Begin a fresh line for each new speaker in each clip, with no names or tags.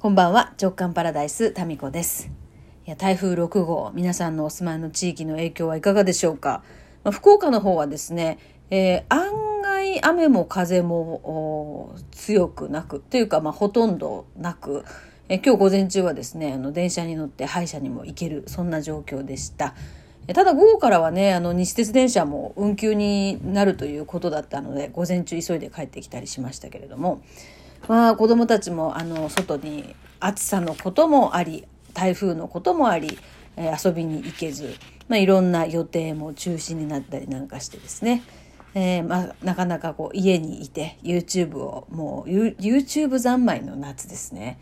こんばんは、直感パラダイス、タミコです。いや、台風6号、皆さんのお住まいの地域の影響はいかがでしょうか？まあ、福岡の方はですね、えー、案外雨も風も強くなく、というか、まあ、ほとんどなく、えー、今日午前中はですね、あの、電車に乗って歯医者にも行ける、そんな状況でした。ただ午後からはね、あの、西鉄電車も運休になるということだったので、午前中急いで帰ってきたりしましたけれども、まあ子供たちもあの外に暑さのこともあり台風のこともあり、えー、遊びに行けず、まあ、いろんな予定も中止になったりなんかしてですね、えー、まあ、なかなかこう家にいて YouTube をもう YouTube 三昧の夏ですね。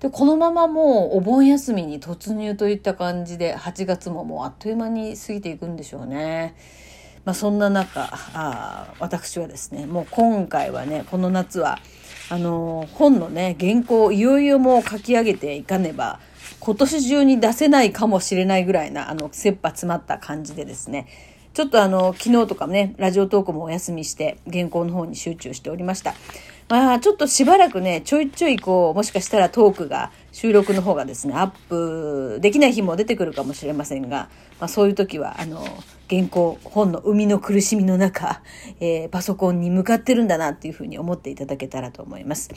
でこのままもうお盆休みに突入といった感じで8月ももうあっという間に過ぎていくんでしょうね。まあ、そんな中あ私はですねもう今回はねこの夏はあの本のね原稿をいよいよもう書き上げていかねば今年中に出せないかもしれないぐらいなあの切羽詰まった感じでですねちょっとあの昨日とかねラジオトークもお休みして原稿の方に集中しておりました。まあちょっとしばらくねちょいちょいこうもしかしたらトークが収録の方がですねアップできない日も出てくるかもしれませんが、まあ、そういう時はあの原稿、本の生みの苦しみの中、えー、パソコンに向かってるんだなっていうふうに思っていただけたらと思います。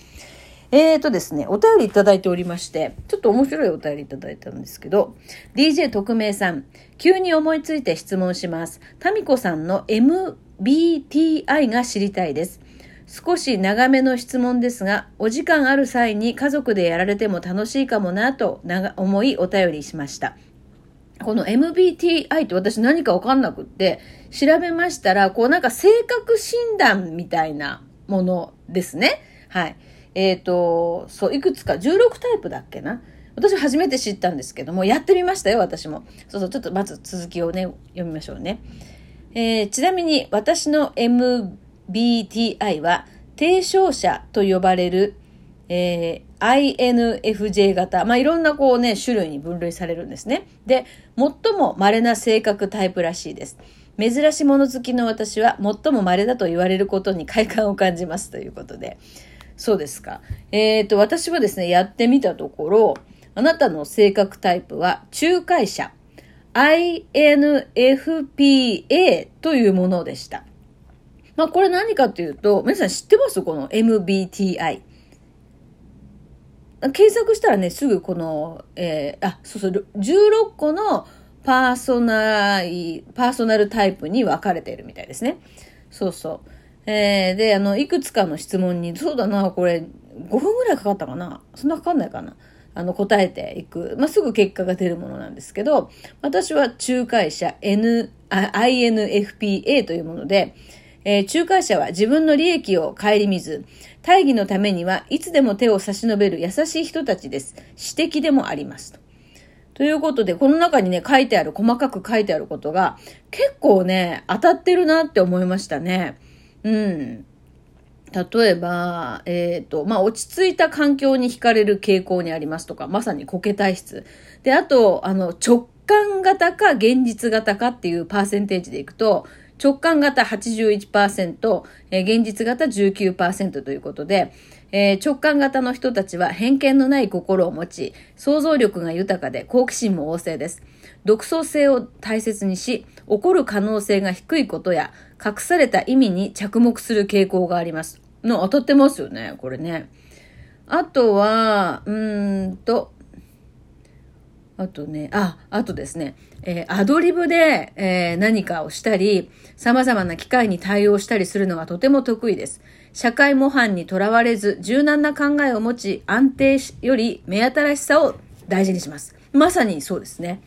えーとですね、お便りいただいておりまして、ちょっと面白いお便りいただいたんですけど、DJ 特命さん、急に思いついて質問します。タミコさんの MBTI が知りたいです。少し長めの質問ですが、お時間ある際に家族でやられても楽しいかもなと思いお便りしました。この MBTI って私何かわかんなくって、調べましたら、こうなんか性格診断みたいなものですね。はい。えっ、ー、と、そう、いくつか、16タイプだっけな。私初めて知ったんですけども、やってみましたよ、私も。そうそう、ちょっとまず続きをね、読みましょうね。えー、ちなみに私の MBTI BTI は、提唱者と呼ばれる、えー、INFJ 型。まあ、いろんなこうね、種類に分類されるんですね。で、最も稀な性格タイプらしいです。珍しいもの好きの私は最も稀だと言われることに快感を感じますということで。そうですか。えっ、ー、と、私はですね、やってみたところ、あなたの性格タイプは仲介者。INFPA というものでした。まあこれ何かというと、皆さん知ってます？この MBTI。検索したらね、すぐこの、えー、あ、そうそう、16個のパーソナル、パーソナルタイプに分かれているみたいですね。そうそう。えー、で、あの、いくつかの質問に、そうだな、これ、5分ぐらいかかったかな？そんなかかんないかな？あの、答えていく。まあ、すぐ結果が出るものなんですけど、私は仲介者 N、INFPA というもので、えー、仲介者は自分の利益を顧みず、大義のためにはいつでも手を差し伸べる優しい人たちです。私的でもありますと。ということで、この中にね、書いてある、細かく書いてあることが、結構ね、当たってるなって思いましたね。うん。例えば、えっ、ー、と、まあ、落ち着いた環境に惹かれる傾向にありますとか、まさにコケ体質。で、あと、あの、直感型か現実型かっていうパーセンテージでいくと、直感型81%、えー、現実型19%ということで、えー、直感型の人たちは偏見のない心を持ち、想像力が豊かで好奇心も旺盛です。独創性を大切にし、起こる可能性が低いことや、隠された意味に着目する傾向があります。の当たってますよね、これね。あとは、うーんと、あとね、あ、あとですね、えー、アドリブで、えー、何かをしたり、様々な機会に対応したりするのがとても得意です。社会模範にとらわれず、柔軟な考えを持ち、安定しより目新しさを大事にします。まさにそうですね。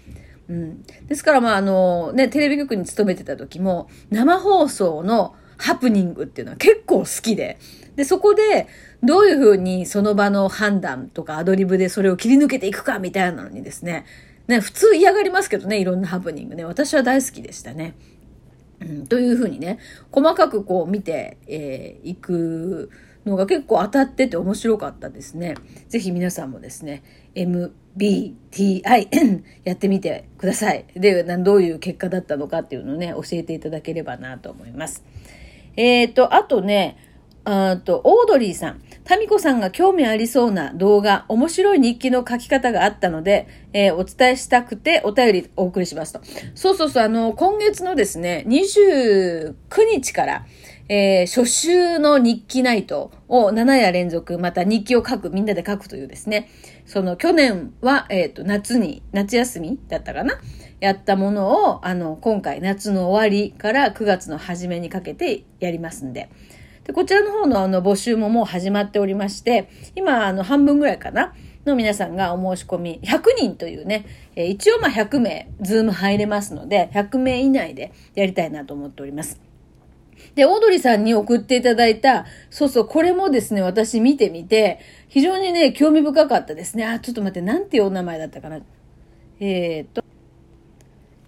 うん。ですから、まあ、あの、ね、テレビ局に勤めてた時も、生放送のハプニングっていうのは結構好きで、で、そこで、どういうふうにその場の判断とかアドリブでそれを切り抜けていくかみたいなのにですね、ね、普通嫌がりますけどね、いろんなハプニングね。私は大好きでしたね。うん、というふうにね、細かくこう見てい、えー、くのが結構当たってて面白かったですね。ぜひ皆さんもですね、MBTI やってみてください。で、どういう結果だったのかっていうのをね、教えていただければなと思います。えっ、ー、と、あとね、あと、オードリーさん。タミコさんが興味ありそうな動画、面白い日記の書き方があったので、えー、お伝えしたくてお便りお送りしますと。そうそうそう、あの、今月のですね、29日から、えー、初週の日記ナイトを7夜連続、また日記を書く、みんなで書くというですね、その去年は、えっ、ー、と、夏に、夏休みだったかなやったものを、あの、今回夏の終わりから9月の初めにかけてやりますんで。で、こちらの方のあの募集ももう始まっておりまして、今、あの、半分ぐらいかなの皆さんがお申し込み、100人というね、えー、一応まあ100名、ズーム入れますので、100名以内でやりたいなと思っております。で、オードリーさんに送っていただいた、そうそう、これもですね、私見てみて、非常にね、興味深かったですね。あ、ちょっと待って、なんていうお名前だったかな。えっ、と、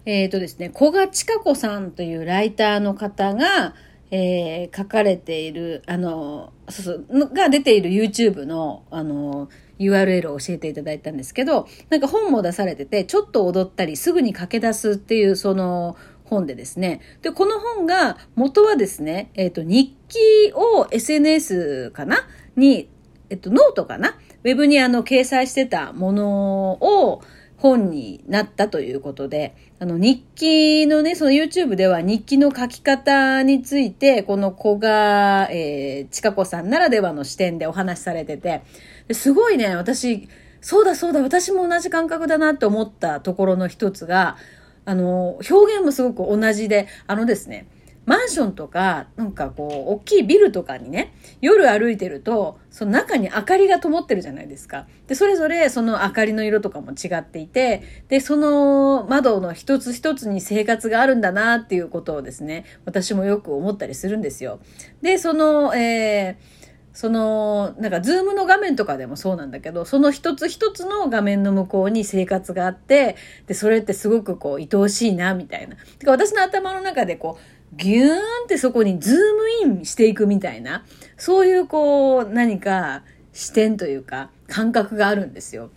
えっ、とですね、小賀千佳子さんというライターの方が、えー、書かれている、あの、そうそう、が出ている YouTube の、あの、URL を教えていただいたんですけど、なんか本も出されてて、ちょっと踊ったり、すぐに駆け出すっていう、その、本でですね。で、この本が、元はですね、えっ、ー、と、日記を SNS かな？に、えっ、と、ノートかな？ウェブにあの、掲載してたものを、本になったということで、あの日記のね、その YouTube では日記の書き方について、この子が、えー、ちかこさんならではの視点でお話しされてて、すごいね、私、そうだそうだ、私も同じ感覚だなって思ったところの一つが、あの、表現もすごく同じで、あのですね、マンションとか、なんかこう、大きいビルとかにね、夜歩いてると、その中に明かりが灯ってるじゃないですか。で、それぞれその明かりの色とかも違っていて、で、その窓の一つ一つに生活があるんだなっていうことをですね、私もよく思ったりするんですよ。で、その、えーその、なんか、ズームの画面とかでもそうなんだけど、その一つ一つの画面の向こうに生活があって、で、それってすごくこう、愛おしいな、みたいな。てか、私の頭の中でこう、ギューンってそこにズームインしていくみたいな、そういうこう、何か視点というか、感覚があるんですよ。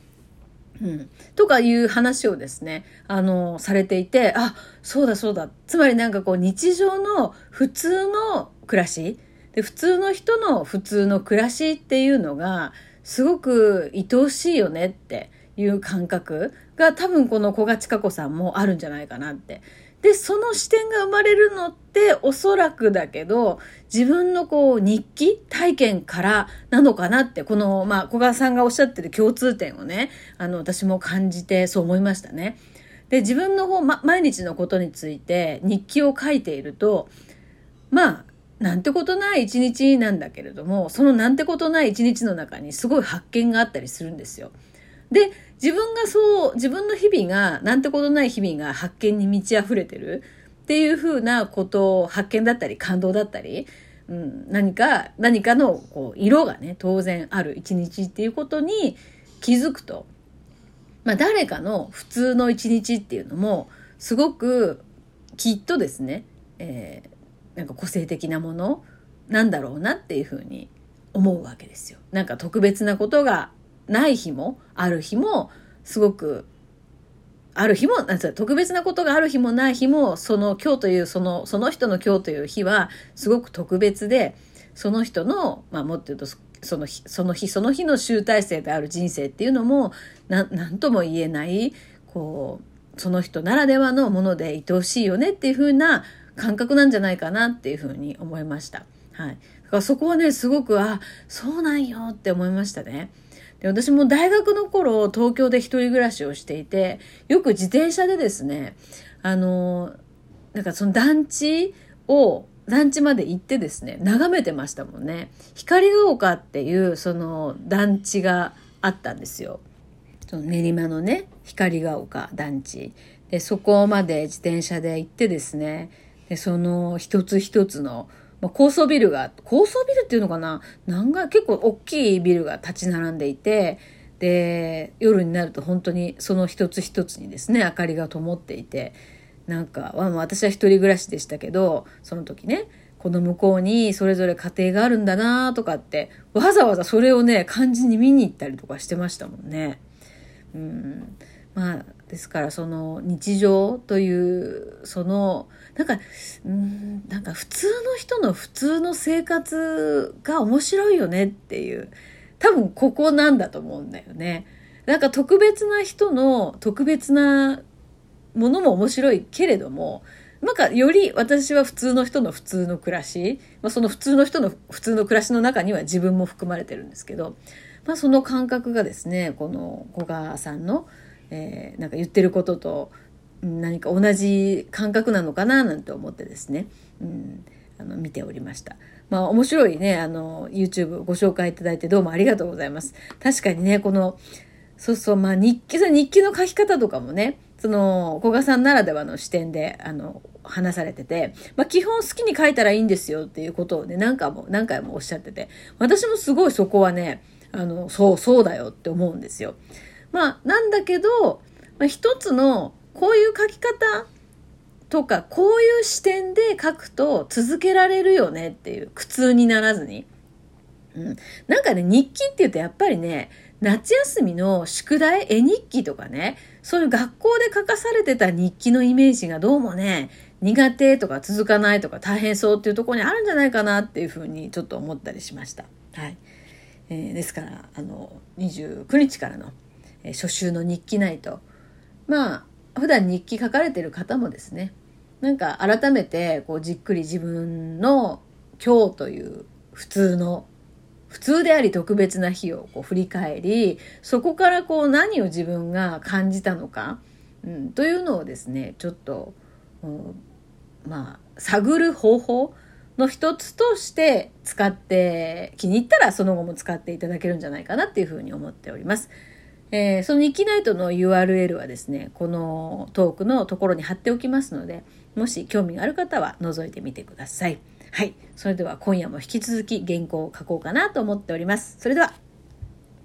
うん。とかいう話をですね、あの、されていて、あ、そうだそうだ。つまりなんかこう、日常の普通の暮らし、で、普通の人の普通の暮らしっていうのが、すごく愛おしいよねっていう感覚が多分この小賀千佳子さんもあるんじゃないかなって。で、その視点が生まれるのっておそらくだけど、自分のこう日記体験からなのかなって、この、まあ、小川さんがおっしゃってる共通点をね、あの、私も感じてそう思いましたね。で、自分の方、ま、毎日のことについて日記を書いていると、まあ、なんてことない一日なんだけれども、そのなんてことない一日の中にすごい発見があったりするんですよ。で、自分がそう、自分の日々が、なんてことない日々が発見に満ち溢れてるっていうふうなことを発見だったり感動だったり、うん、何か、何かのこう色がね、当然ある一日っていうことに気づくと、まあ誰かの普通の一日っていうのも、すごくきっとですね、えーなんか個性的なものなんだろうなっていうふうに思うわけですよ。なんか特別なことがない日もある日もすごくある日も、特別なことがある日もない日も、その今日という、その、その人の今日という日は、すごく特別で、その人の、まあもっと言うと、その日、その日、その日の集大成である人生っていうのも、なんとも言えない、こう、その人ならではのもので愛おしいよねっていうふうな感覚なんじゃないかなっていうふうに思いました。はい。だからそこはね、すごく、あ、そうなんよって思いましたね。で私も大学の頃、東京で一人暮らしをしていて、よく自転車でですね、あの、なんかその団地を、団地まで行ってですね、眺めてましたもんね。光が丘っていうその団地があったんですよ。その練馬のね、光が丘団地。で、そこまで自転車で行ってですね、で、その一つ一つの、まあ、高層ビルが、高層ビルっていうのかな？何階、結構大きいビルが立ち並んでいて、で、夜になると本当にその一つ一つにですね、明かりが灯っていて、なんか、私は一人暮らしでしたけど、その時ね、この向こうにそれぞれ家庭があるんだなとかって、わざわざそれをね、感じに見に行ったりとかしてましたもんね。うん。まあ、ですからその日常というそのなんかうんなんか普通の人の普通の生活が面白いよねっていう多分ここなんだと思うんだよね。なんか特別な人の特別なものも面白いけれどもなんかより私は普通の人の普通の暮らし、まあ、その普通の人の普通の暮らしの中には自分も含まれてるんですけど、まあ、その感覚がですねこの古賀さんの、えー、なんか言ってることと何か同じ感覚なのかななんて思ってですね、うん、あの見ておりました。まあ面白いね、あの YouTube ご紹介いただいてどうもありがとうございます。確かにね、この、そうそう、まあ日記、日記の書き方とかもね、その、古賀さんならではの視点で、あの、話されてて、まあ、基本好きに書いたらいいんですよっていうことをね、何回も、何回もおっしゃってて、私もすごいそこはね、あの、そう、そうだよって思うんですよ。まあ、なんだけど、まあ、一つの、こういう書き方とか、こういう視点で書くと続けられるよねっていう、苦痛にならずに。うん。なんかね、日記って言うとやっぱりね、夏休みの宿題、絵日記とかね、そういう学校で書かされてた日記のイメージがどうもね、苦手とか続かないとか大変そうっていうところにあるんじゃないかなっていうふうにちょっと思ったりしました。はい。えー、ですから、あの、29日からの、え、初秋の日記ナイト。まあ、普段日記書かれてる方もですね、なんか改めてこうじっくり自分の今日という普通の普通であり特別な日をこう振り返りそこからこう何を自分が感じたのか、うん、というのをですねちょっと、うん、まあ探る方法の一つとして使って気に入ったらその後も使っていただけるんじゃないかなっていうふうに思っております。えー、その日記ナイトの URL はですねこのトークのところに貼っておきますのでもし興味がある方は覗いてみてください。はい。それでは今夜も引き続き原稿を書こうかなと思っております。それでは。